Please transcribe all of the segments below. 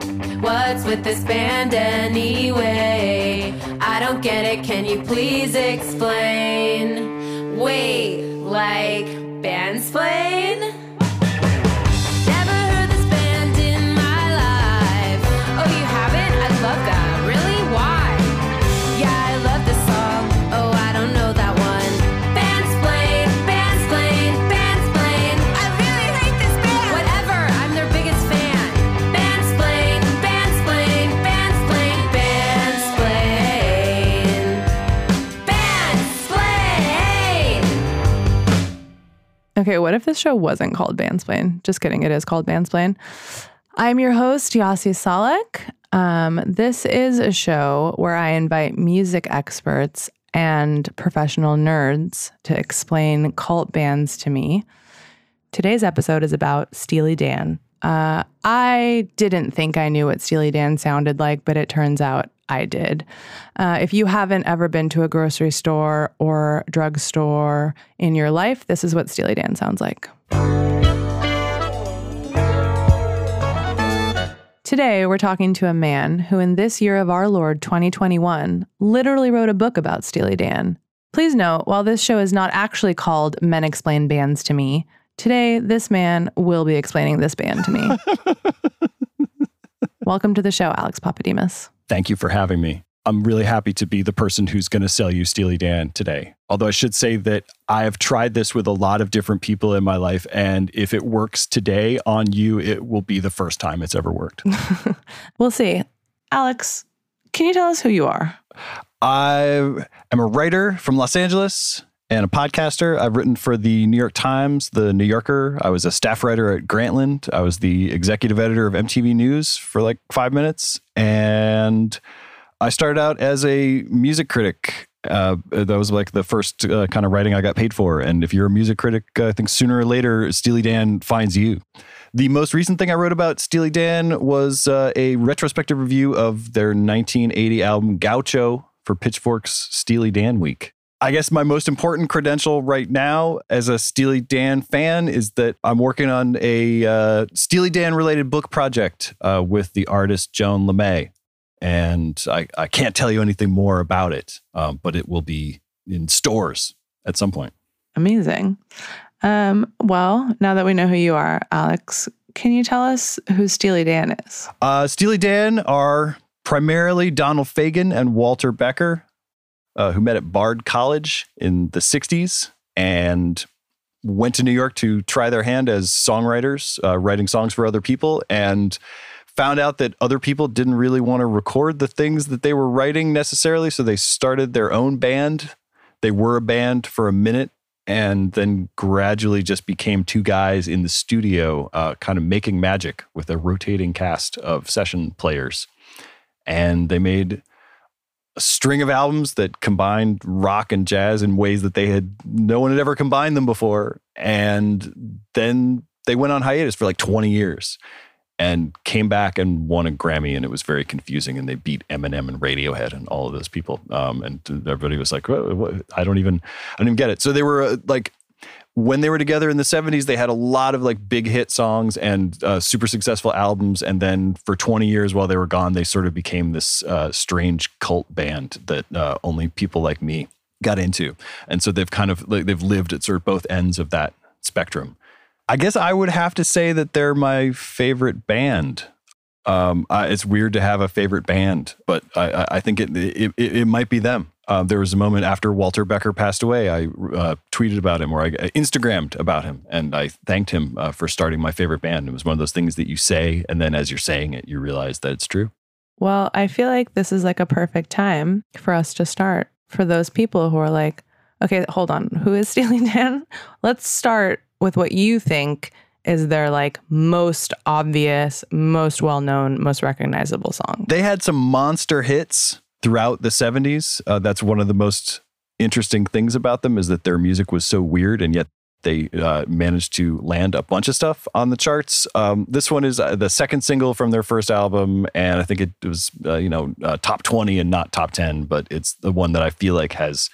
What's with this band anyway? I don't get it, can you please explain? Wait, like, bandsplain? Never Okay, what if this show wasn't called Bandsplain? Just kidding, it is called Bandsplain. I'm your host, Yasi Salek. Um, this is a show where I invite music experts and professional nerds to explain cult bands to me. Today's episode is about Steely Dan. Uh, I didn't think I knew what Steely Dan sounded like, but it turns out I did. Uh, if you haven't ever been to a grocery store or drugstore in your life, this is what Steely Dan sounds like. Today, we're talking to a man who, in this year of our Lord 2021, literally wrote a book about Steely Dan. Please note, while this show is not actually called Men Explain Bands to Me, today this man will be explaining this band to me. Welcome to the show, Alex Pappademas. Thank you for having me. I'm really happy to be the person who's going to sell you Steely Dan today. Although I should say that I have tried this with a lot of different people in my life. And if it works today on you, it will be the first time it's ever worked. We'll see. Alex, can you tell us who you are? I am a writer from Los Angeles and a podcaster. I've written for the New York Times, the New Yorker. I was a staff writer at Grantland. I was the executive editor of MTV News for like five minutes. And I started out as a music critic. Uh, that was like the first uh, kind of writing I got paid for. And if you're a music critic, I think sooner or later, Steely Dan finds you. The most recent thing I wrote about Steely Dan was uh, a retrospective review of their 1980 album Gaucho for Pitchfork's Steely Dan Week. I guess my most important credential right now as a Steely Dan fan is that I'm working on a uh, Steely Dan related book project uh, with the artist Joan LeMay. And I, I can't tell you anything more about it, um, but it will be in stores at some point. Amazing. Um, well, now that we know who you are, Alex, can you tell us who Steely Dan is? Uh, Steely Dan are primarily Donald Fagen and Walter Becker, uh, who met at Bard College in the 60s and went to New York to try their hand as songwriters, uh, writing songs for other people, and found out that other people didn't really want to record the things that they were writing necessarily. So they started their own band. They were a band for a minute and then gradually just became two guys in the studio, uh, kind of making magic with a rotating cast of session players. And they made a string of albums that combined rock and jazz in ways that they had no one had ever combined them before. And then they went on hiatus for like 20 years and came back and won a Grammy, and it was very confusing. And they beat Eminem and Radiohead and all of those people. Um, and everybody was like, what, what? "I don't even, I don't even get it." So they were uh, like, when they were together in the '70s, they had a lot of like big hit songs and uh, super successful albums. And then for 20 years, while they were gone, they sort of became this uh, strange cult band that uh, only people like me got into. And so they've kind of like they've lived at sort of both ends of that spectrum. I guess I would have to say that they're my favorite band. Um, I, it's weird to have a favorite band, but I, I- think it it it might be them. Uh, there was a moment after Walter Becker passed away. I uh, tweeted about him, or I I Instagrammed about him, and I thanked him uh, for starting my favorite band. It was one of those things that you say, and then as you're saying it, you realize that it's true. Well, I feel like this is like a perfect time for us to start for those people who are like, okay, hold on, who is Steely Dan? Let's start with what you think is their like most obvious, most well known, most recognizable song. They had some monster hits throughout the 70s. Uh, that's one of the most interesting things about them is that their music was so weird and yet they uh, managed to land a bunch of stuff on the charts. Um, this one is uh, the second single from their first album, and I think it was uh, you know uh, top twenty and not top ten, but it's the one that I feel like has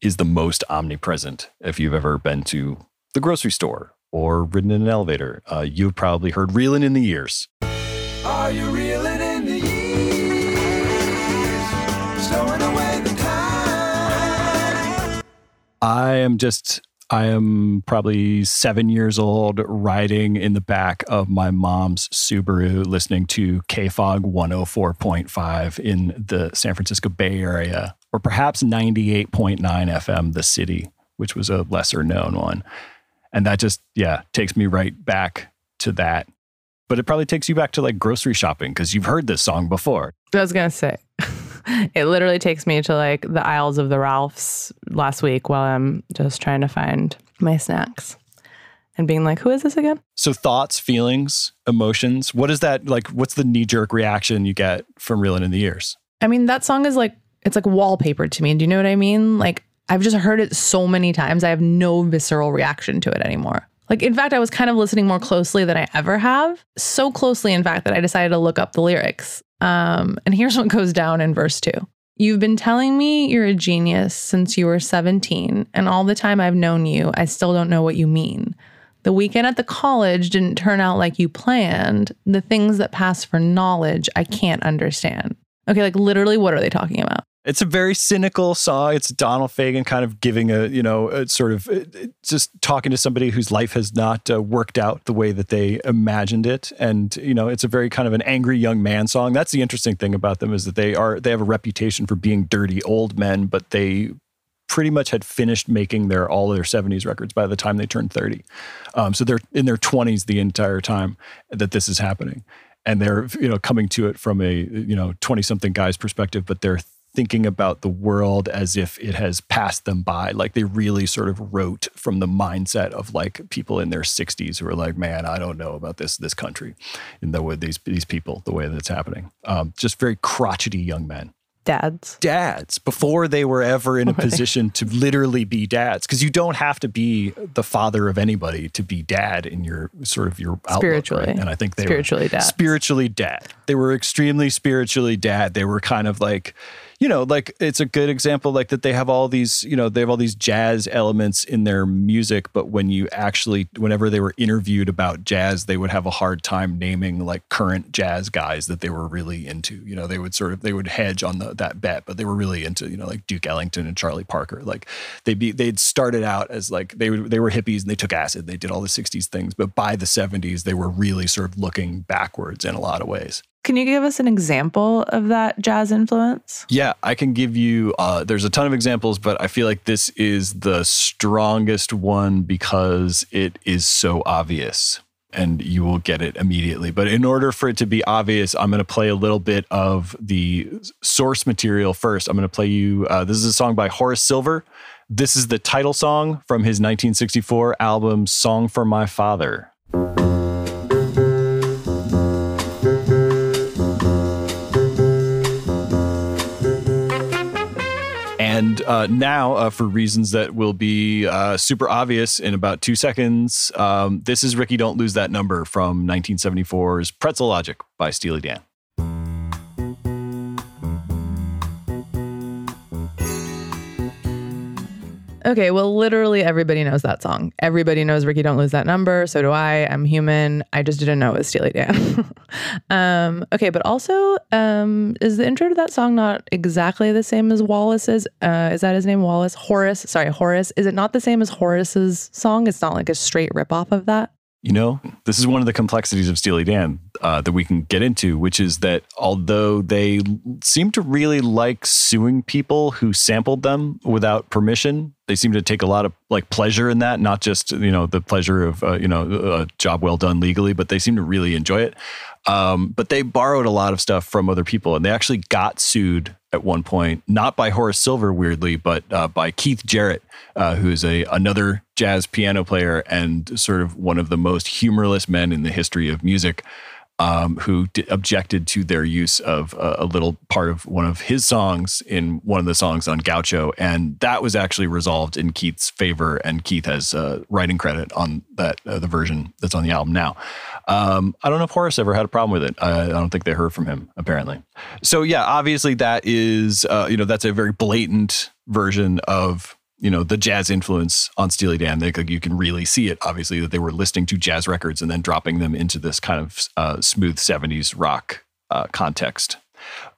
is the most omnipresent. If you've ever been to the grocery store or ridden in an elevator, uh, you've probably heard "Reelin' in the Years." Are you reeling I am just, I am probably seven years old, riding in the back of my mom's Subaru, listening to KFOG 104.5 in the San Francisco Bay Area, or perhaps 98.9 FM, the city, which was a lesser known one. And that just, yeah, takes me right back to that. But it probably takes you back to like grocery shopping because you've heard this song before. I was gonna say, it literally takes me to like the aisles of the Ralphs last week while I'm just trying to find my snacks and being like, "Who is this again?" So thoughts, feelings, emotions. What is that like? What's the knee jerk reaction you get from reeling in the Years? I mean, that song is like it's like wallpaper to me. Do you know what I mean? Like I've just heard it so many times. I have no visceral reaction to it anymore. Like in fact, I was kind of listening more closely than I ever have. So closely, in fact, that I decided to look up the lyrics. Um, and here's what goes down in verse two. You've been telling me you're a genius since you were 17, and all the time I've known you, I still don't know what you mean. The weekend at the college didn't turn out like you planned. The things that pass for knowledge, I can't understand. Okay, like literally, what are they talking about? It's a very cynical song. It's Donald Fagen kind of giving a, you know, a sort of uh, just talking to somebody whose life has not uh, worked out the way that they imagined it. And, you know, it's a very kind of an angry young man song. That's the interesting thing about them is that they are, they have a reputation for being dirty old men, but they pretty much had finished making their all of their 70s records by the time they turned 30. Um, so they're in their 20s the entire time that this is happening. And they're, you know, coming to it from a, you know, 20 something guy's perspective, but they're thinking about the world as if it has passed them by. Like they really sort of wrote from the mindset of like people in their 60s who are like, man, I don't know about this this country and the way these these people, the way that's happening. Um, just very crotchety young men. Dads. Dads before they were ever in a position to literally be dads, because you don't have to be the father of anybody to be dad in your sort of your outlook, Spiritually. right? And I think they were Spiritually were dad. spiritually dad. They were extremely spiritually dad. They were kind of like, you know, like it's a good example, like that they have all these, you know, they have all these jazz elements in their music, but when you actually, whenever they were interviewed about jazz, they would have a hard time naming like current jazz guys that they were really into. You know, they would sort of they would hedge on the, that bet, but they were really into, you know, like Duke Ellington and Charlie Parker. Like they'd be they'd started out as like they they were hippies and they took acid, they did all the 60s things, but by the 70s they were really sort of looking backwards in a lot of ways. Can you give us an example of that jazz influence? Yeah, I can give you. Uh, there's a ton of examples, but I feel like this is the strongest one because it is so obvious, and you will get it immediately. But in order for it to be obvious, I'm going to play a little bit of the source material first. I'm going to play you. Uh, this is a song by Horace Silver. This is the title song from his 1964 album "Song for My Father." Uh, now, uh, for reasons that will be uh, super obvious in about two seconds, um, this is Ricky Don't Lose That Number from 1974's Pretzel Logic by Steely Dan. Okay, well, literally everybody knows that song. Everybody knows Ricky Don't Lose That Number. So do I. I'm human. I just didn't know it was Steely Dan. um, okay, but also, um, is the intro to that song not exactly the same as Wallace's? Uh, is that his name, Wallace? Horace. Sorry, Horace. Is it not the same as Horace's song? It's not like a straight ripoff of that? You know, this is one of the complexities of Steely Dan uh, that we can get into, which is that although they seem to really like suing people who sampled them without permission, they seem to take a lot of like pleasure in that. Not just you know the pleasure of uh, you know a job well done legally, but they seem to really enjoy it. Um, but they borrowed a lot of stuff from other people, and they actually got sued at one point, not by Horace Silver, weirdly, but uh, by Keith Jarrett, uh, who is a another jazz piano player and sort of one of the most humorless men in the history of music. Um, who d- objected to their use of a, a little part of one of his songs in one of the songs on Gaucho, and that was actually resolved in Keith's favor, and Keith has uh, writing credit on that uh, the version that's on the album now. Um, I don't know if Horace ever had a problem with it. I, I don't think they heard from him apparently. So yeah, obviously that is uh, you know that's a very blatant version of you know the jazz influence on Steely Dan. They, like, you can really see it, obviously, that they were listening to jazz records and then dropping them into this kind of uh, smooth '70s rock uh, context.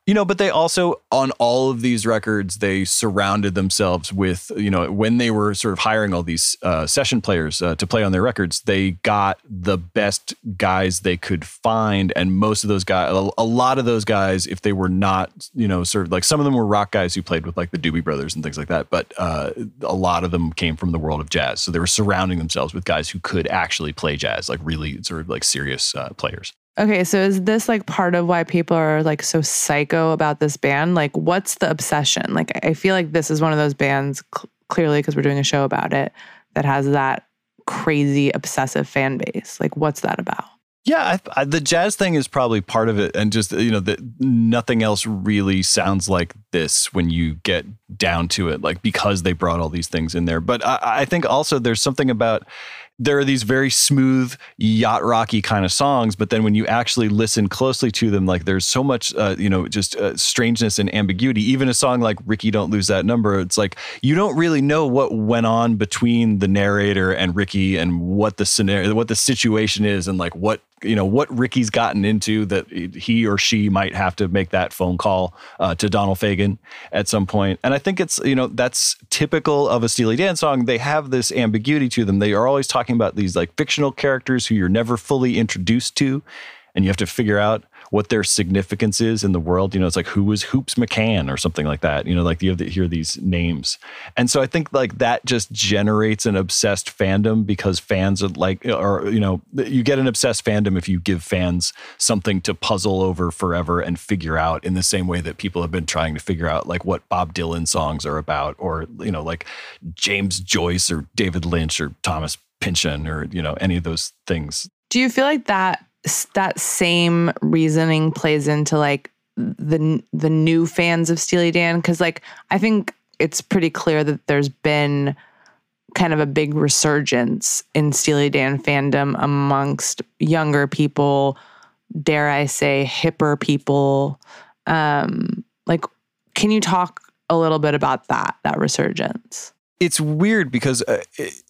You know, but they also, on all of these records, they surrounded themselves with, you know, when they were sort of hiring all these uh, session players uh, to play on their records, they got the best guys they could find. And most of those guys, a, lot of those guys, if they were not, you know, sort of like some of them were rock guys who played with like the Doobie Brothers and things like that, but uh, a lot of them came from the world of jazz. So they were surrounding themselves with guys who could actually play jazz, like really sort of like serious uh, players. Okay, so is this like part of why people are like so psycho about this band? Like, what's the obsession? Like, I feel like this is one of those bands, cl- clearly, because we're doing a show about it, that has that crazy obsessive fan base. Like, what's that about? Yeah, I, I, the jazz thing is probably part of it, and just you know that nothing else really sounds like this when you get down to it, like because they brought all these things in there. But I, I think also there's something about there are these very smooth yacht rocky kind of songs but then when you actually listen closely to them like there's so much uh, you know just uh, strangeness and ambiguity even a song like ricky don't lose that number it's like you don't really know what went on between the narrator and ricky and what the scenario what the situation is and like what you know what Ricky's gotten into that he or she might have to make that phone call uh, to Donald Fagen at some point. And I think it's you know that's typical of a Steely Dan song. They have this ambiguity to them. They are always talking about these like fictional characters who you're never fully introduced to, and you have to figure out what their significance is in the world. You know, it's like who was Hoops McCann or something like that. You know, like you have to hear these names. And so I think like that just generates an obsessed fandom because fans are like, or, you know, you get an obsessed fandom if you give fans something to puzzle over forever and figure out in the same way that people have been trying to figure out like what Bob Dylan songs are about or, you know, like James Joyce or David Lynch or Thomas Pynchon or, you know, any of those things. Do you feel like that that same reasoning plays into like the the new fans of Steely Dan cuz like I think it's pretty clear that there's been kind of a big resurgence in Steely Dan fandom amongst younger people, dare I say hipper people. Um like can you talk a little bit about that that resurgence? It's weird because uh, it,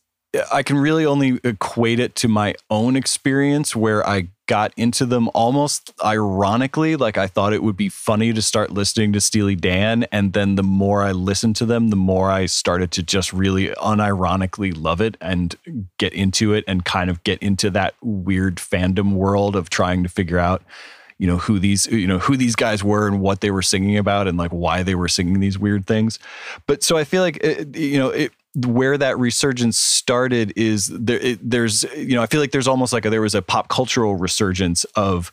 I can really only equate it to my own experience where I got into them almost ironically. Like I thought it would be funny to start listening to Steely Dan. And then the more I listened to them, the more I started to just really unironically love it and get into it and kind of get into that weird fandom world of trying to figure out you know who these you know who these guys were and what they were singing about and like why they were singing these weird things but so i feel like it, you know it where that resurgence started is there it, there's you know i feel like there's almost like a, there was a pop cultural resurgence of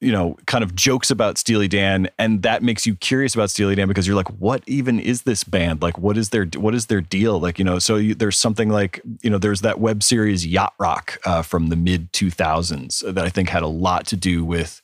you know kind of jokes about Steely Dan and that makes you curious about Steely Dan because you're like what even is this band? Like what is their what is their deal? Like you know so you, there's something like you know there's that web series Yacht Rock uh, from the mid 2000s that I think had a lot to do with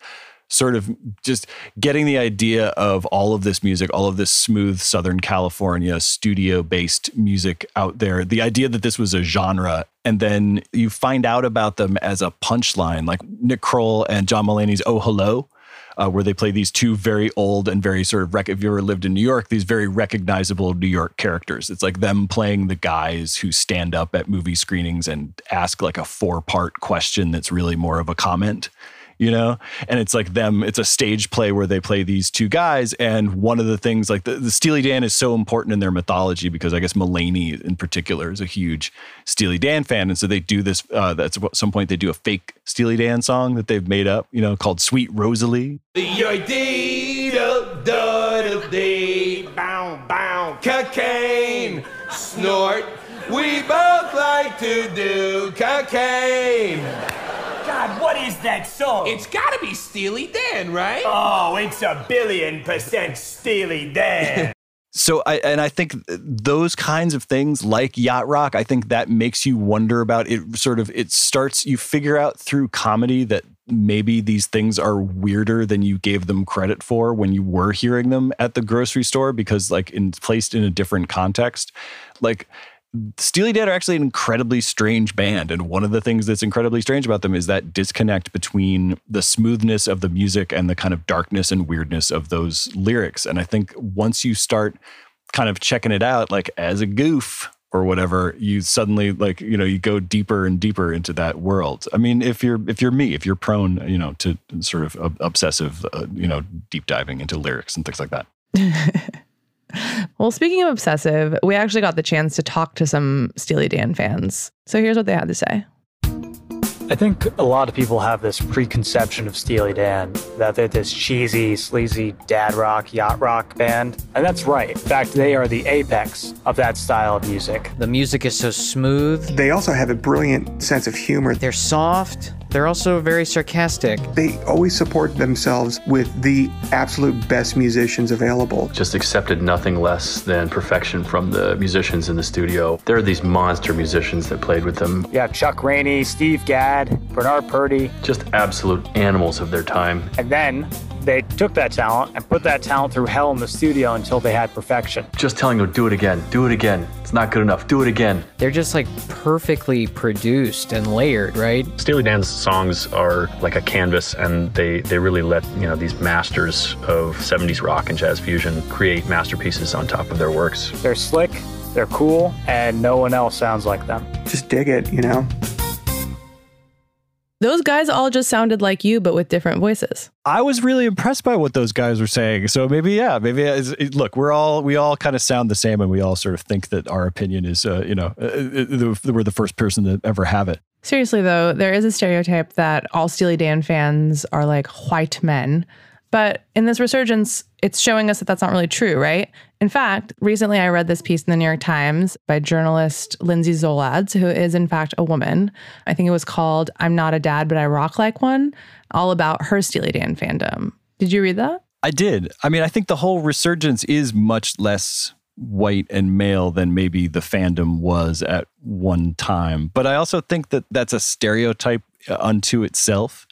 sort of just getting the idea of all of this music, all of this smooth Southern California studio based music out there. The idea that this was a genre, and then you find out about them as a punchline, like Nick Kroll and John Mulaney's Oh Hello. Uh, where they play these two very old and very sort of, rec- if you ever lived in New York, these very recognizable New York characters. It's like them playing the guys who stand up at movie screenings and ask like a four part question that's really more of a comment you know and it's like them it's a stage play where they play these two guys and one of the things like the, the steely dan is so important in their mythology because i guess mulaney in particular is a huge steely dan fan and so they do this uh, that's at some point they do a fake steely dan song that they've made up you know called sweet rosalie bow, bow, cocaine, snort. We both like to do cocaine. God, what is that song? It's gotta be Steely Dan, right? oh, it's a billion percent Steely Dan. so I and I think those kinds of things like yacht rock, I think that makes you wonder about it. Sort of, it starts you figure out through comedy that maybe these things are weirder than you gave them credit for when you were hearing them at the grocery store because like in placed in a different context, like. Steely Dan are actually an incredibly strange band. And one of the things that's incredibly strange about them is that disconnect between the smoothness of the music and the kind of darkness and weirdness of those lyrics. And I think once you start kind of checking it out like as a goof or whatever you suddenly like you know you go deeper and deeper into that world i mean if you're if you're me if you're prone you know to sort of obsessive uh, you know deep diving into lyrics and things like that Well, speaking of obsessive, we actually got the chance to talk to some Steely Dan fans. So here's what they had to say. I think a lot of people have this preconception of Steely Dan that they're this cheesy, sleazy dad rock, yacht rock band. And that's right. In fact, they are the apex of that style of music. The music is so smooth. They also have a brilliant sense of humor. They're soft. They're also very sarcastic. They always support themselves with the absolute best musicians available. just accepted nothing less than perfection from the musicians in the studio. There are these monster musicians that played with them, Yeah, Chuck Rainey, Steve Gadd, Bernard Purdie. just absolute animals of their time. And then they took that talent and put that talent through hell in the studio until they had perfection. Just telling them, do it again, do it again. It's not good enough, do it again. They're just like perfectly produced and layered, right? Steely Dan's songs are like a canvas, and they, they really let you know these masters of 70s rock and jazz fusion create masterpieces on top of their works. They're slick, they're cool, and no one else sounds like them. Just dig it, you know? Those guys all just sounded like you, but with different voices. I was really impressed by what those guys were saying. So maybe, yeah, maybe it's- it, look, we're all we all kind of sound the same, and we all sort of think that our opinion is, uh, you know, uh, uh, uh, we're the first person to ever have it. Seriously, though, there is a stereotype that all Steely Dan fans are like white men. But in this resurgence, it's showing us that that's not really true, right? In fact, recently I read this piece in the New York Times by journalist Lindsay Zoladz, who is in fact a woman. I think it was called I'm Not a Dad, but I Rock Like One, all about her Steely Dan fandom. Did you read that? I did. I mean, I think the whole resurgence is much less white and male than maybe the fandom was at one time. But I also think that that's a stereotype uh, unto itself.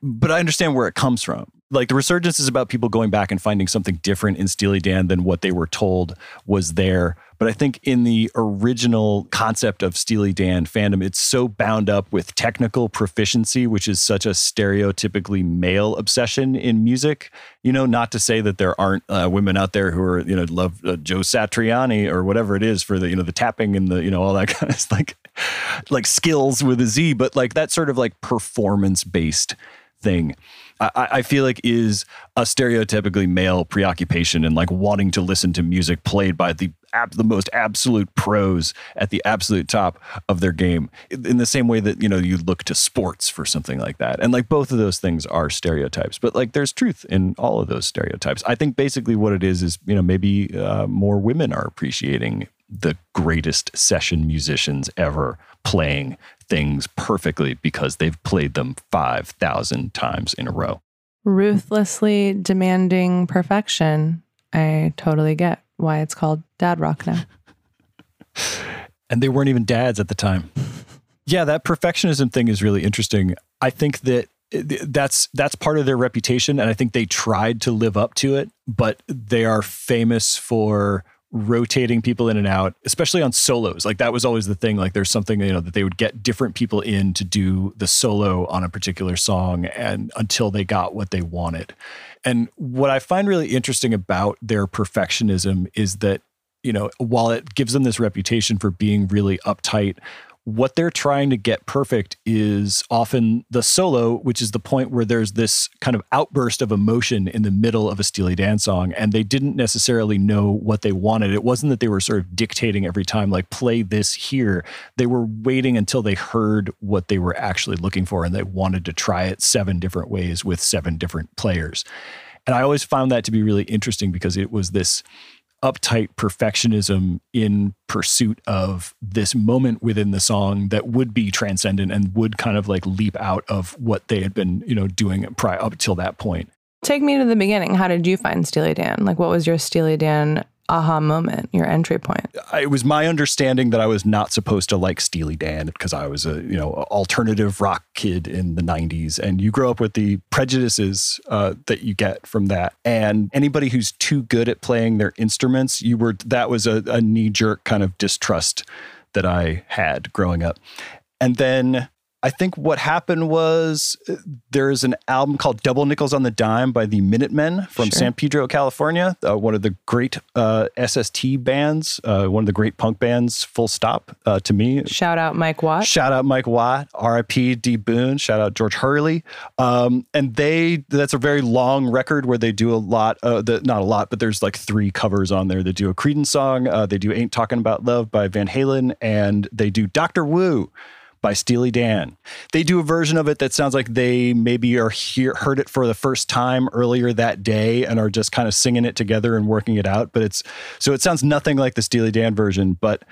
But I understand where it comes from. Like the resurgence is about people going back and finding something different in Steely Dan than what they were told was there. But I think in the original concept of Steely Dan fandom, it's so bound up with technical proficiency, which is such a stereotypically male obsession in music. You know, not to say that there aren't uh, women out there who are, you know, love uh, Joe Satriani or whatever it is for the, you know, the tapping and the, you know, all that kind of like, like skills with a Z, but like that sort of like performance based thing. I, I feel like is a stereotypically male preoccupation and like wanting to listen to music played by the ab- the most absolute pros at the absolute top of their game. In the same way that you know you look to sports for something like that, and like both of those things are stereotypes, but like there's truth in all of those stereotypes. I think basically what it is is you know maybe uh, more women are appreciating the greatest session musicians ever playing things perfectly because they've played them 5,000 times in a row. Ruthlessly demanding perfection. I totally get why it's called dad rock now. And they weren't even dads at the time. Yeah, that perfectionism thing is really interesting. I think that eh, that's that's part of their reputation and I think they tried to live up to it, but they are famous for rotating people in and out, especially on solos. Like that was always the thing. Like there's something, you know, that they would get different people in to do the solo on a particular song and until they got what they wanted. And what I find really interesting about their perfectionism is that, you know, while it gives them this reputation for being really uptight, what they're trying to get perfect is often the solo, which is the point where there's this kind of outburst of emotion in the middle of a Steely Dan song. And they didn't necessarily know what they wanted. It wasn't that they were sort of dictating every time, like, play this here. They were waiting until they heard what they were actually looking for and they wanted to try it seven different ways with seven different players. And I always found that to be really interesting because it was this uptight perfectionism in pursuit of this moment within the song that would be transcendent and would kind of like leap out of what they had been, you know, doing prior up till that point. Take me to the beginning. How did you find Steely Dan? Like, what was your Steely Dan aha moment, your entry point? It was my understanding that I was not supposed to like Steely Dan because I was a, you know, alternative rock kid in the 90s and you grow up with the prejudices uh, that you get from that. And anybody who's too good at playing their instruments, you were that was a, a knee jerk kind of distrust that I had growing up. And then I think what happened was uh, there's an album called Double Nickels on the Dime by the Minutemen from Sure. San Pedro, California. Uh, one of the great uh, SST bands, uh, one of the great punk bands, full stop uh, to me. Shout out Mike Watt. Shout out Mike Watt, RIP D Boon, shout out George Hurley. Um, and they, that's a very long record where they do a lot, uh, the, not a lot, but there's like three covers on there. They do a Creedence song, uh, they do Ain't Talking About Love by Van Halen, and they do Dr. Wu by Steely Dan. They do a version of it that sounds like they maybe are hear, heard it for the first time earlier that day and are just kind of singing it together and working it out. But it's so it sounds nothing like the Steely Dan version. But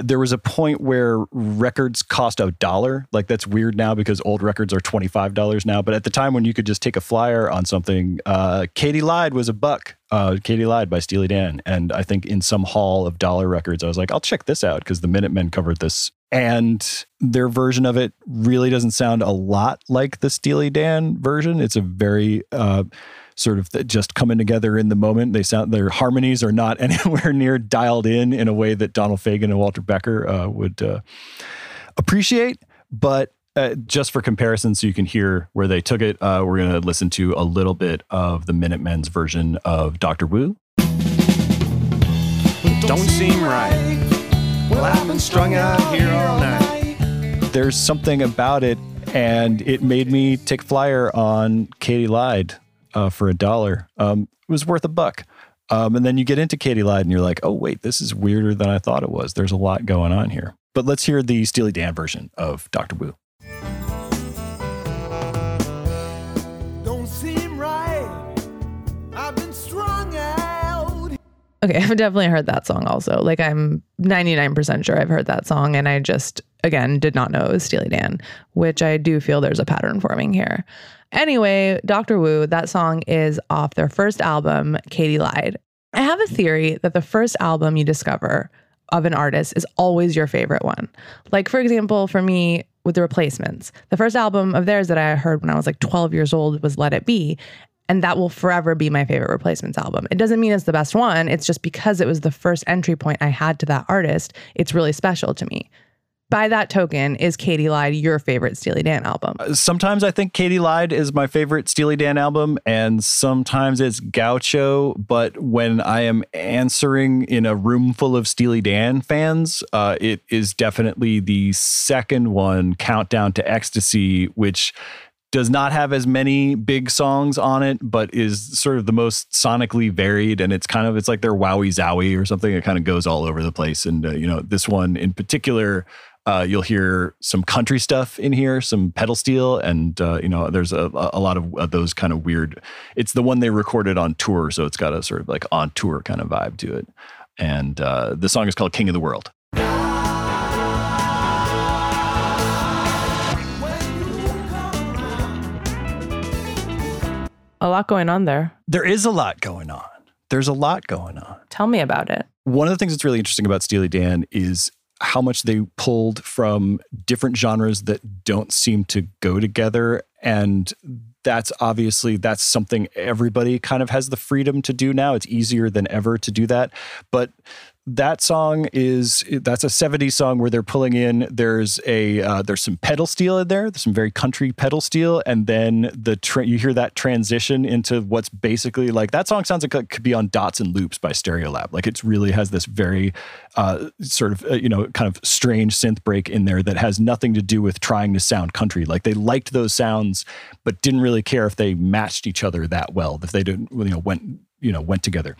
there was a point where records cost a dollar. Like that's weird now because old records are twenty five dollars now. But at the time when you could just take a flyer on something, uh, Katy Lied was a buck. Uh, Katy Lied by Steely Dan. And I think in some hall of dollar records, I was like, I'll check this out because the Minutemen covered this. And their version of it really doesn't sound a lot like the Steely Dan version. It's a very uh, sort of just coming together in the moment. They sound their harmonies are not anywhere near dialed in in a way that Donald Fagen and Walter Becker uh, would uh, appreciate. But uh, just for comparison, so you can hear where they took it, uh, we're going to listen to a little bit of the Minutemen's version of Doctor Wu. Don't seem right. Well, I've been strung out here all night. there's something about it, and it made me take flyer on Katy Lied uh, for a dollar. Um, it was worth a buck. Um, and then you get into Katy Lied, and you're like, oh wait, this is weirder than I thought it was. There's a lot going on here. But let's hear the Steely Dan version of Doctor Wu. Okay, I've definitely heard that song also. Like I'm 99% sure I've heard that song and I just again did not know it was Steely Dan, which I do feel there's a pattern forming here. Anyway, Dr. Wu, that song is off their first album, Katy Lied. I have a theory that the first album you discover of an artist is always your favorite one. Like for example, for me with the replacements, the first album of theirs that I heard when I was like 12 years old was Let It Be. And that will forever be my favorite replacements album. It doesn't mean it's the best one. It's just because it was the first entry point I had to that artist, it's really special to me. By that token, is Katy Lied your favorite Steely Dan album? Sometimes I think Katy Lied is my favorite Steely Dan album, and sometimes it's Gaucho. But when I am answering in a room full of Steely Dan fans, uh, it is definitely the second one, Countdown to Ecstasy, which does not have as many big songs on it, but is sort of the most sonically varied. And it's kind of it's like their Wowee Zowee or something. It kind of goes all over the place. And uh, you know, this one in particular, uh, you'll hear some country stuff in here, some pedal steel, and uh, you know, there's a, a lot of uh, those kind of weird. It's the one they recorded on tour, so it's got a sort of like on tour kind of vibe to it. And uh, the song is called "King of the World." A lot going on there. There is a lot going on. There's a lot going on. Tell me about it. One of the things that's really interesting about Steely Dan is how much they pulled from different genres that don't seem to go together and that's obviously that's something everybody kind of has the freedom to do now it's easier than ever to do that but that song is that's a 70s song where they're pulling in there's a uh, there's some pedal steel in there there's some very country pedal steel and then the tra- you hear that transition into what's basically like that song sounds like it could be on dots and loops by stereolab. Like it really has this very uh, sort of uh, you know kind of strange synth break in there that has nothing to do with trying to sound country. Like they liked those sounds but didn't really care if they matched each other that well if they didn't you know went you know went together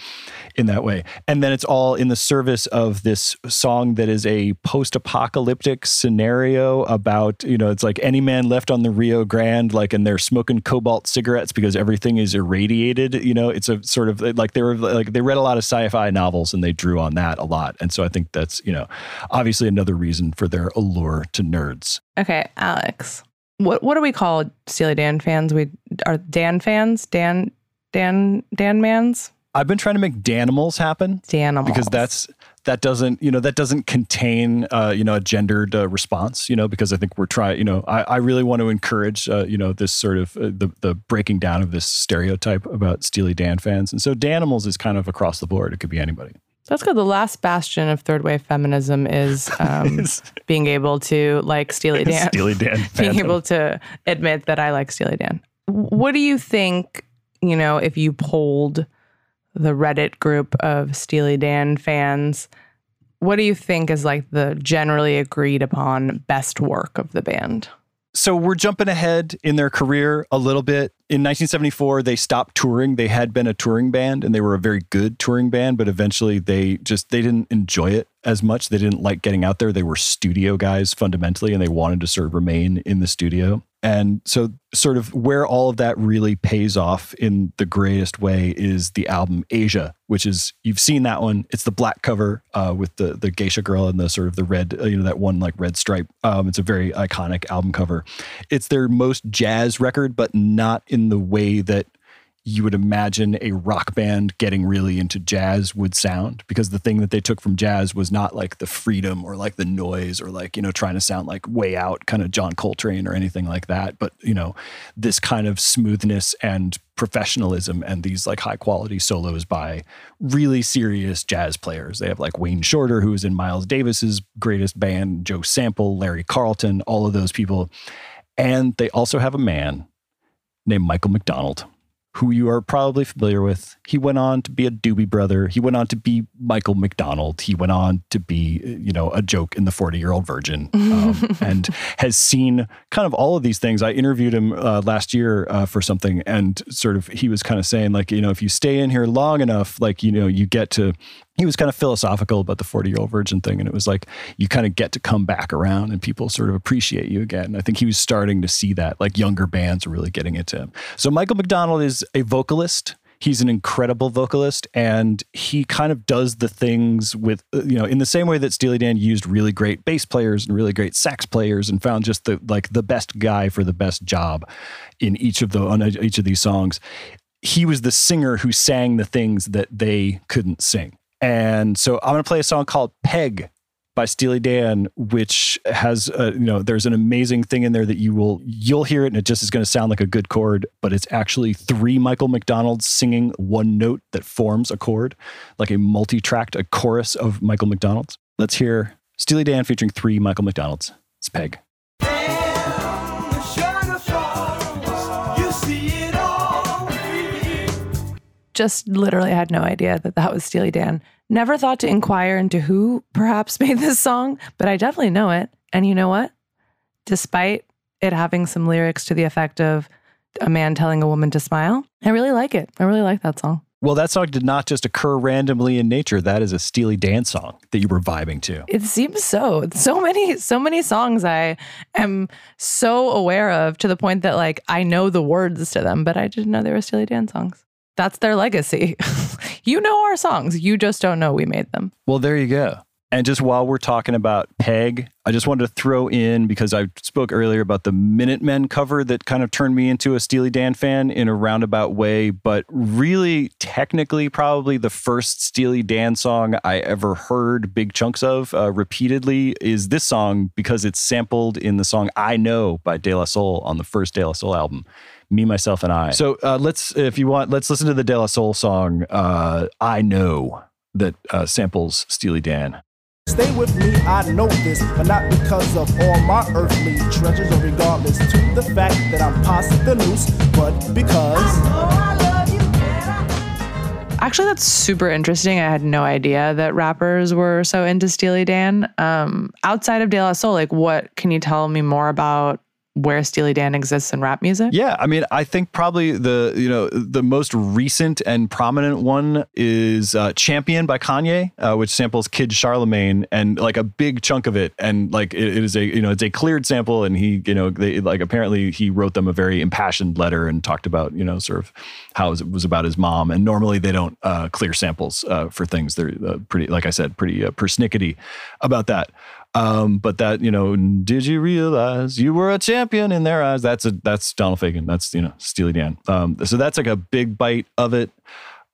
in that way and then it's all in the service of this song that is a post-apocalyptic scenario about you know it's like any man left on the rio grande like and they're smoking cobalt cigarettes because everything is irradiated you know it's a sort of like they were like they read a lot of sci-fi novels and they drew on that a lot and so i think that's you know obviously another reason for their allure to nerds Okay, Alex. What what do we call Steely Dan fans? We are Dan fans? Dan Dan Dan mans? i've been trying to make danimals happen Danimals. because that's that doesn't you know that doesn't contain uh, you know a gendered uh, response you know because I think we're trying you know I, I really want to encourage uh, you know this sort of uh, the the breaking down of this stereotype about Steely Dan fans and so Danimals is kind of across the board it could be anybody That's good. The last bastion of third wave feminism is um, being able to like Steely Dan. Steely Dan. being able to admit that I like Steely Dan. What do you think, you know, if you polled the Reddit group of Steely Dan fans, what do you think is like the generally agreed upon best work of the band? so we're jumping ahead in their career a little bit. In 1974, they stopped touring. They had been a touring band and they were a very good touring band, but eventually they just they didn't enjoy it as much. They didn't like getting out there. They were studio guys fundamentally and they wanted to sort of remain in the studio. And so sort of where all of that really pays off in the greatest way is the album Aja, which is you've seen that one. It's the black cover uh, with the the geisha girl and the sort of the red, uh, you know, that one like red stripe. Um, it's a very iconic album cover. It's their most jazz record, but not in the way that you would imagine a rock band getting really into jazz would sound because the thing that they took from jazz was not like the freedom or like the noise or like you know trying to sound like way out kind of John Coltrane or anything like that but you know this kind of smoothness and professionalism and these like high quality solos by really serious jazz players. They have like Wayne Shorter who is in Miles Davis's greatest band Joe Sample Larry Carlton all of those people. And they also have a man named Michael McDonald who you are probably familiar with. He went on to be a Doobie Brother. He went on to be Michael McDonald. He went on to be, you know, a joke in the 40 year old virgin um, and has seen kind of all of these things. I interviewed him uh, last year uh, for something and sort of he was kind of saying, like, you know, if you stay in here long enough, like, you know, you get to he was kind of philosophical about the 40 year old virgin thing. And it was like, you kind of get to come back around and people sort of appreciate you again. And I think he was starting to see that, like younger bands are really getting into him. So Michael McDonald is a vocalist. He's an incredible vocalist and he kind of does the things with, uh, you know, in the same way that Steely Dan used really great bass players and really great sax players and found just the, like the best guy for the best job in each of the, on each of these songs. He was the singer who sang the things that they couldn't sing. And so I'm going to play a song called Peg by Steely Dan, which has, uh, you know, there's an amazing thing in there that you will, you'll hear it and it just is going to sound like a good chord, but it's actually three Michael McDonalds singing one note that forms a chord, like a multi-tracked, a chorus of Michael McDonald's. Let's hear Steely Dan featuring three Michael McDonalds. It's Peg. Just literally had no idea that that was Steely Dan. Never thought to inquire into who perhaps made this song, but I definitely know it. And you know what? Despite it having some lyrics to the effect of a man telling a woman to smile, I really like it. I really like that song. Well, that song did not just occur randomly in nature. That is a Steely Dan song that you were vibing to. It seems so. So many, so many songs I am so aware of to the point that like I know the words to them, but I didn't know they were Steely Dan songs. That's their legacy. you know our songs. You just don't know we made them. Well, there you go. And just while we're talking about Peg, I just wanted to throw in because I spoke earlier about the Minutemen cover that kind of turned me into a Steely Dan fan in a roundabout way. But really, technically, probably the first Steely Dan song I ever heard big chunks of uh, repeatedly is this song because it's sampled in the song I Know by De La Soul on the first De La Soul album. Me, myself, and I. So uh, let's, if you want, let's listen to the De La Soul song uh, "I Know" that uh, samples Steely Dan. Stay with me, I know this, but not because of all my earthly treasures, or regardless to the fact that I'm past the noose, but because. Actually, that's super interesting. I had no idea that rappers were so into Steely Dan. Um, outside of De La Soul, like, what can you tell me more about where Steely Dan exists in rap music? Yeah, I mean, I think probably the you know the most recent and prominent one is uh, "Champion" by Kanye, uh, which samples Kid Charlemagne, and like a big chunk of it, and like it, it is a you know it's a cleared sample, and he you know they like apparently he wrote them a very impassioned letter and talked about you know sort of how it was about his mom, and normally they don't uh, clear samples uh, for things. They're uh, pretty, like I said, pretty uh, persnickety about that. Um, but that you know, did you realize you were a champion in their eyes? That's a that's Donald Fagen. That's you know Steely Dan. Um, so that's like a big bite of it.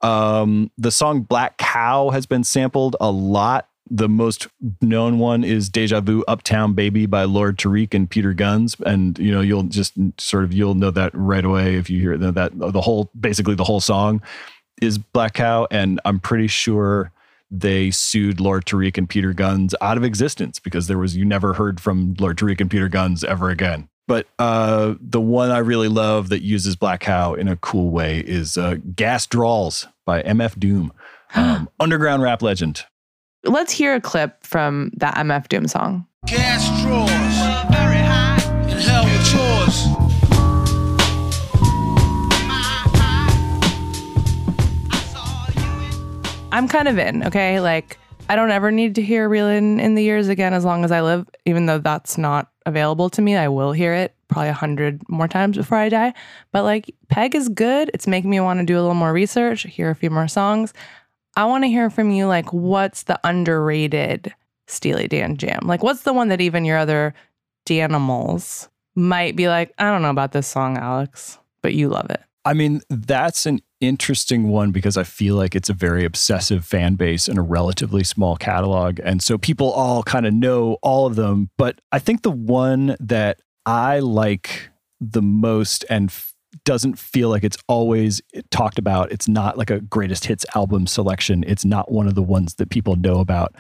Um, the song Black Cow has been sampled a lot. The most known one is Deja Vu Uptown Baby by Lord Tariq and Peter Gunz. And, you know, you'll just sort of, you'll know that right away if you hear that, the whole, basically the whole song is Black Cow. And I'm pretty sure they sued Lord Tariq and Peter Gunz out of existence because there was you never heard from Lord Tariq and Peter Gunz ever again. But uh, the one I really love that uses Black Cow in a cool way is uh, Gas Drawls by MF Doom, um, underground rap legend. Let's hear a clip from that MF Doom song. Gas drawers. I'm kind of in, okay? Like, I don't ever need to hear Reelin' in the Years again as long as I live, even though that's not available to me. I will hear it probably a hundred more times before I die. But like, Peg is good. It's making me want to do a little more research, hear a few more songs. I want to hear from you, like, what's the underrated Steely Dan jam? Like, what's the one that even your other Danimals might be like, I don't know about this song, Alex, but you love it? I mean, that's an interesting one because I feel like it's a very obsessive fan base and a relatively small catalog. And so people all kind of know all of them. But I think the one that I like the most and f- doesn't feel like it's always talked about, it's not like a greatest hits album selection, it's not one of the ones that people know about.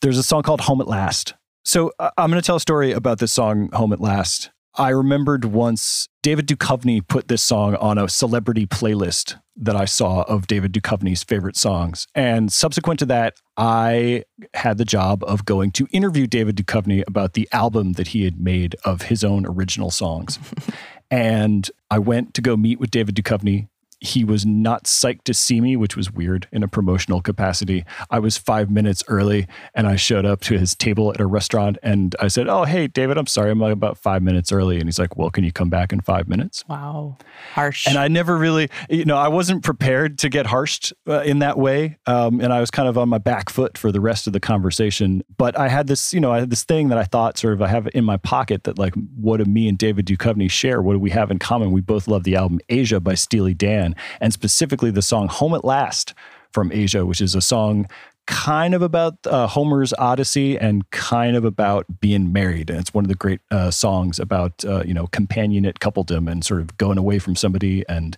There's a song called Home at Last. So uh, I'm going to tell a story about this song, Home at Last. I remembered once David Duchovny put this song on a celebrity playlist that I saw of David Duchovny's favorite songs. And subsequent to that, I had the job of going to interview David Duchovny about the album that he had made of his own original songs. and I went to go meet with David Duchovny he was not psyched to see me, which was weird in a promotional capacity. I was five minutes early and I showed up to his table at a restaurant and I said, Oh, hey, David, I'm sorry. I'm about five minutes early. And he's like, Well, can you come back in five minutes? Wow. Harsh. And I never really, you know, I wasn't prepared to get harshed uh, in that way. Um, and I was kind of on my back foot for the rest of the conversation. But I had this, you know, I had this thing that I thought sort of I have in my pocket that, like, what do me and David Duchovny share? What do we have in common? We both love the album Aja by Steely Dan and specifically the song Home at Last from Aja, which is a song kind of about uh, Homer's Odyssey and kind of about being married. And it's one of the great uh, songs about, uh, you know, companionate coupledom and sort of going away from somebody and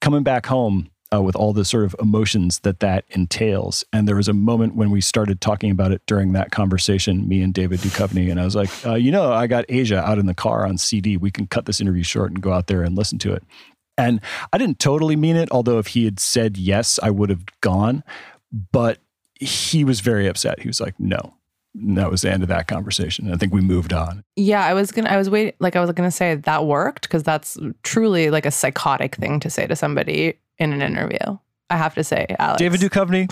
coming back home. Uh, with all the sort of emotions that that entails. And there was a moment when we started talking about it during that conversation, me and David Duchovny, and I was like, uh, you know, I got Aja out in the car on CD. We can cut this interview short and go out there and listen to it. And I didn't totally mean it, although if he had said yes, I would have gone. But he was very upset. He was like, no. And that was the end of that conversation. I think we moved on. Yeah, I was gonna. I was waiting. Like I was gonna say that worked because that's truly like a psychotic thing to say to somebody in an interview. I have to say, Alex. David Duchovny,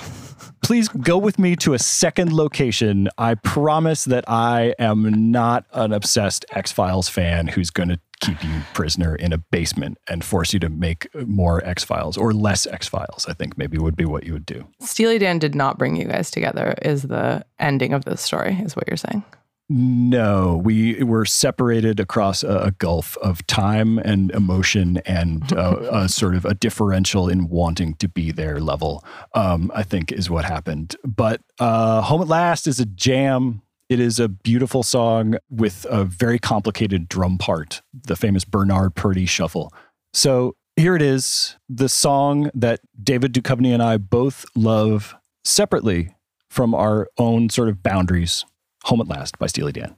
please go with me to a second location. I promise that I am not an obsessed X Files fan who's going to keep you prisoner in a basement and force you to make more X Files or less X Files, I think maybe would be what you would do. Steely Dan did not bring you guys together, is the ending of this story, is what you're saying. No, we were separated across a, a gulf of time and emotion and uh, a sort of a differential in wanting to be there level, um, I think is what happened. But uh, Home at Last is a jam. It is a beautiful song with a very complicated drum part, the famous Bernard Purdie shuffle. So here it is, the song that David Duchovny and I both love separately from our own sort of boundaries. Home at Last by Steely Dan.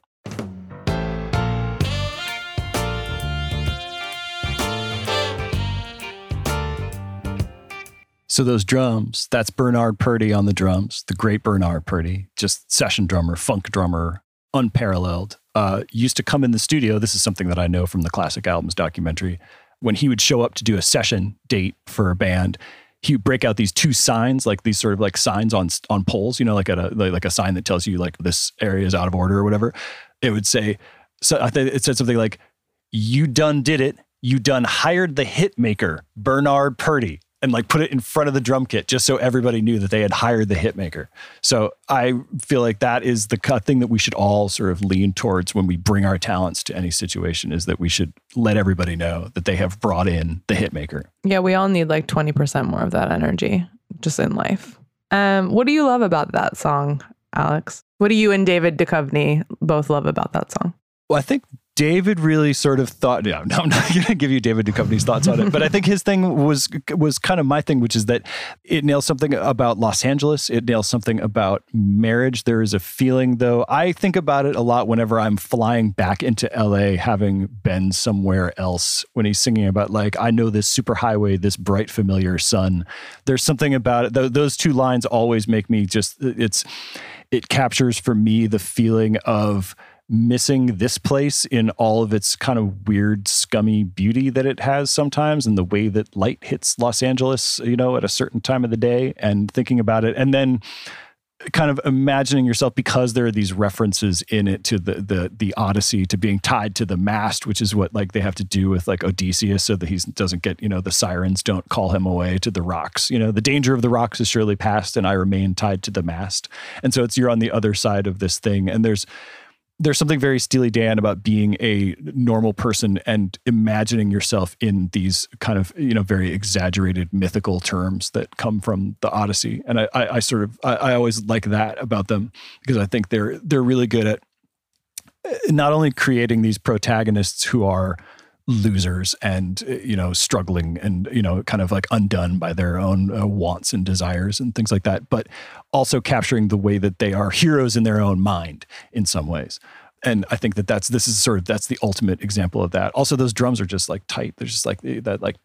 So those drums, that's Bernard Purdie on the drums, the great Bernard Purdie, just session drummer, funk drummer, unparalleled. Uh, used to come in the studio. This is something that I know from the Classic Albums documentary. When he would show up to do a session date for a band, he would break out these two signs, like these sort of like signs on on poles, you know, like a like a sign that tells you like this area is out of order or whatever. It would say, so I think it said something like, "You done did it. You done hired the hit maker, Bernard Purdie." And like put it in front of the drum kit just so everybody knew that they had hired the hitmaker. So I feel like that is the thing that we should all sort of lean towards when we bring our talents to any situation is that we should let everybody know that they have brought in the hitmaker. Yeah, we all need like 20% more of that energy just in life. Um, what do you love about that song, Alex? What do you and David Duchovny both love about that song? Well, I think David really sort of thought. No, no I'm not going to give you David Duchovny's thoughts on it, but I think his thing was was kind of my thing, which is that it nails something about Los Angeles. It nails something about marriage. There is a feeling, though. I think about it a lot whenever I'm flying back into LA, having been somewhere else. When he's singing about like, I know this superhighway, this bright familiar sun. There's something about it. Th- those two lines always make me just. It's it captures for me the feeling of missing this place in all of its kind of weird, scummy beauty that it has sometimes, and the way that light hits Los Angeles, you know, at a certain time of the day, and thinking about it. And then kind of imagining yourself because there are these references in it to the the the Odyssey to being tied to the mast, which is what like they have to do with like Odysseus so that he doesn't get you know the sirens don't call him away to the rocks. You know the danger of the rocks is surely past, and I remain tied to the mast. And so it's you're on the other side of this thing, and there's there's something very Steely Dan about being a normal person and imagining yourself in these kind of you know very exaggerated mythical terms that come from the Odyssey. And I, I, I sort of I, I always like that about them because I think they're they're really good at uh, not only creating these protagonists who are losers and uh, you know struggling and you know kind of like undone by their own uh, wants and desires and things like that but also capturing the way that they are heroes in their own mind in some ways and I think that that's this is sort of that's the ultimate example of that. Also, those drums are just like tight. They're just like that like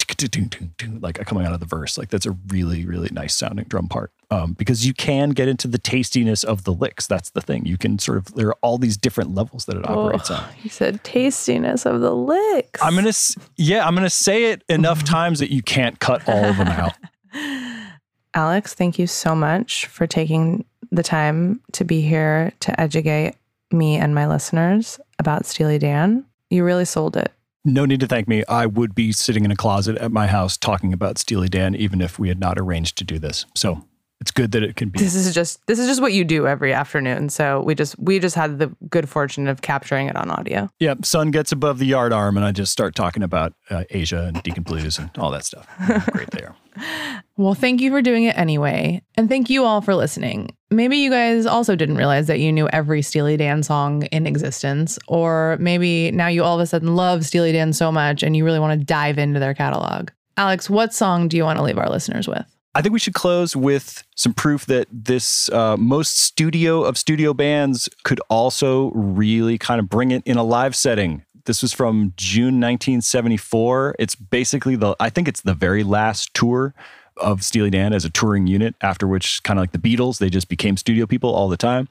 like coming out of the verse. Like that's a really really nice sounding drum part. Um, because you can get into the tastiness of the licks. That's the thing. You can sort of there are all these different levels that it operates oh, on. You said tastiness of the licks. I'm gonna yeah I'm gonna say it enough times that you can't cut all of them out. Alex, thank you so much for taking the time to be here to educate me and my listeners about Steely Dan. You really sold it. No need to thank me. I would be sitting in a closet at my house talking about Steely Dan, even if we had not arranged to do this. So it's good that it can be. This is just this is just what you do every afternoon. So we just we just had the good fortune of capturing it on audio. Yeah, sun gets above the yard arm, and I just start talking about uh, Aja and Deacon Blues and all that stuff. Great there. Well, thank you for doing it anyway. And thank you all for listening. Maybe you guys also didn't realize that you knew every Steely Dan song in existence, or maybe now you all of a sudden love Steely Dan so much and you really want to dive into their catalog. Alex, what song do you want to leave our listeners with? I think we should close with some proof that this uh, most studio of studio bands could also really kind of bring it in a live setting. This was from June 1974. It's basically the, I think it's the very last tour of Steely Dan as a touring unit, after which, kind of like the Beatles, they just became studio people all the time.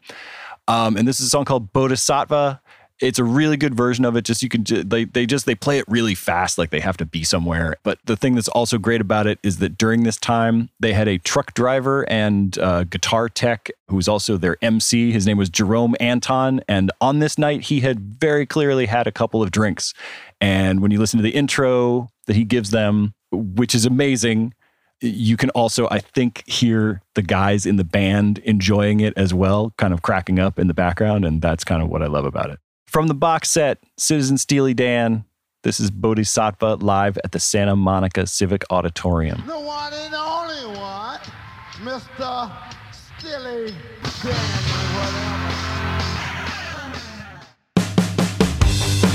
Um, and this is a song called Bodhisattva it's a really good version of it. Just you can they they just they play it really fast, like they have to be somewhere. But the thing that's also great about it is that during this time they had a truck driver and uh, guitar tech who was also their MC. His name was Jerome Aniton, and on this night he had very clearly had a couple of drinks. And when you listen to the intro that he gives them, which is amazing, you can also, I think, hear the guys in the band enjoying it as well, kind of cracking up in the background. And that's kind of what I love about it. From the box set, Citizen Steely Dan, this is Bodhisattva live at the Santa Monica Civic Auditorium. The one and only one, Mr. Steely Dan,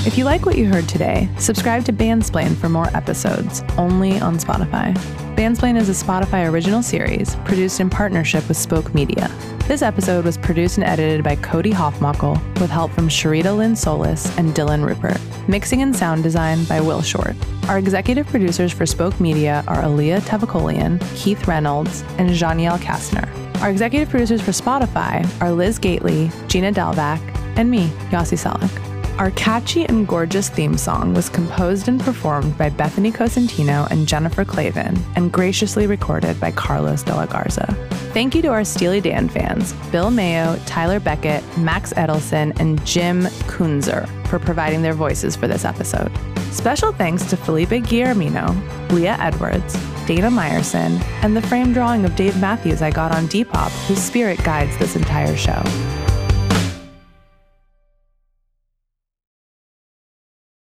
If you like what you heard today, subscribe to Bandsplain for more episodes, only on Spotify. Bandsplain is a Spotify original series produced in partnership with Spoke Media. This episode was produced and edited by Cody Hoffmuckel with help from Sharita Lynn Solis and Dylan Rupert. Mixing and sound design by Will Short. Our executive producers for Spoke Media are Alia Tavakolian, Keith Reynolds, and Janielle Kastner. Our executive producers for Spotify are Liz Gateley, Gina Delvac, and me, Yasi Salek. Our catchy and gorgeous theme song was composed and performed by Bethany Cosentino and Jennifer Clavin and graciously recorded by Carlos de la Garza. Thank you to our Steely Dan fans, Bill Mayo, Tyler Beckett, Max Edelson, and Jim Kunzer for providing their voices for this episode. Special thanks to Felipe Guillermino, Leah Edwards, Dana Meyerson, and the frame drawing of Dave Matthews I got on Depop, whose spirit guides this entire show.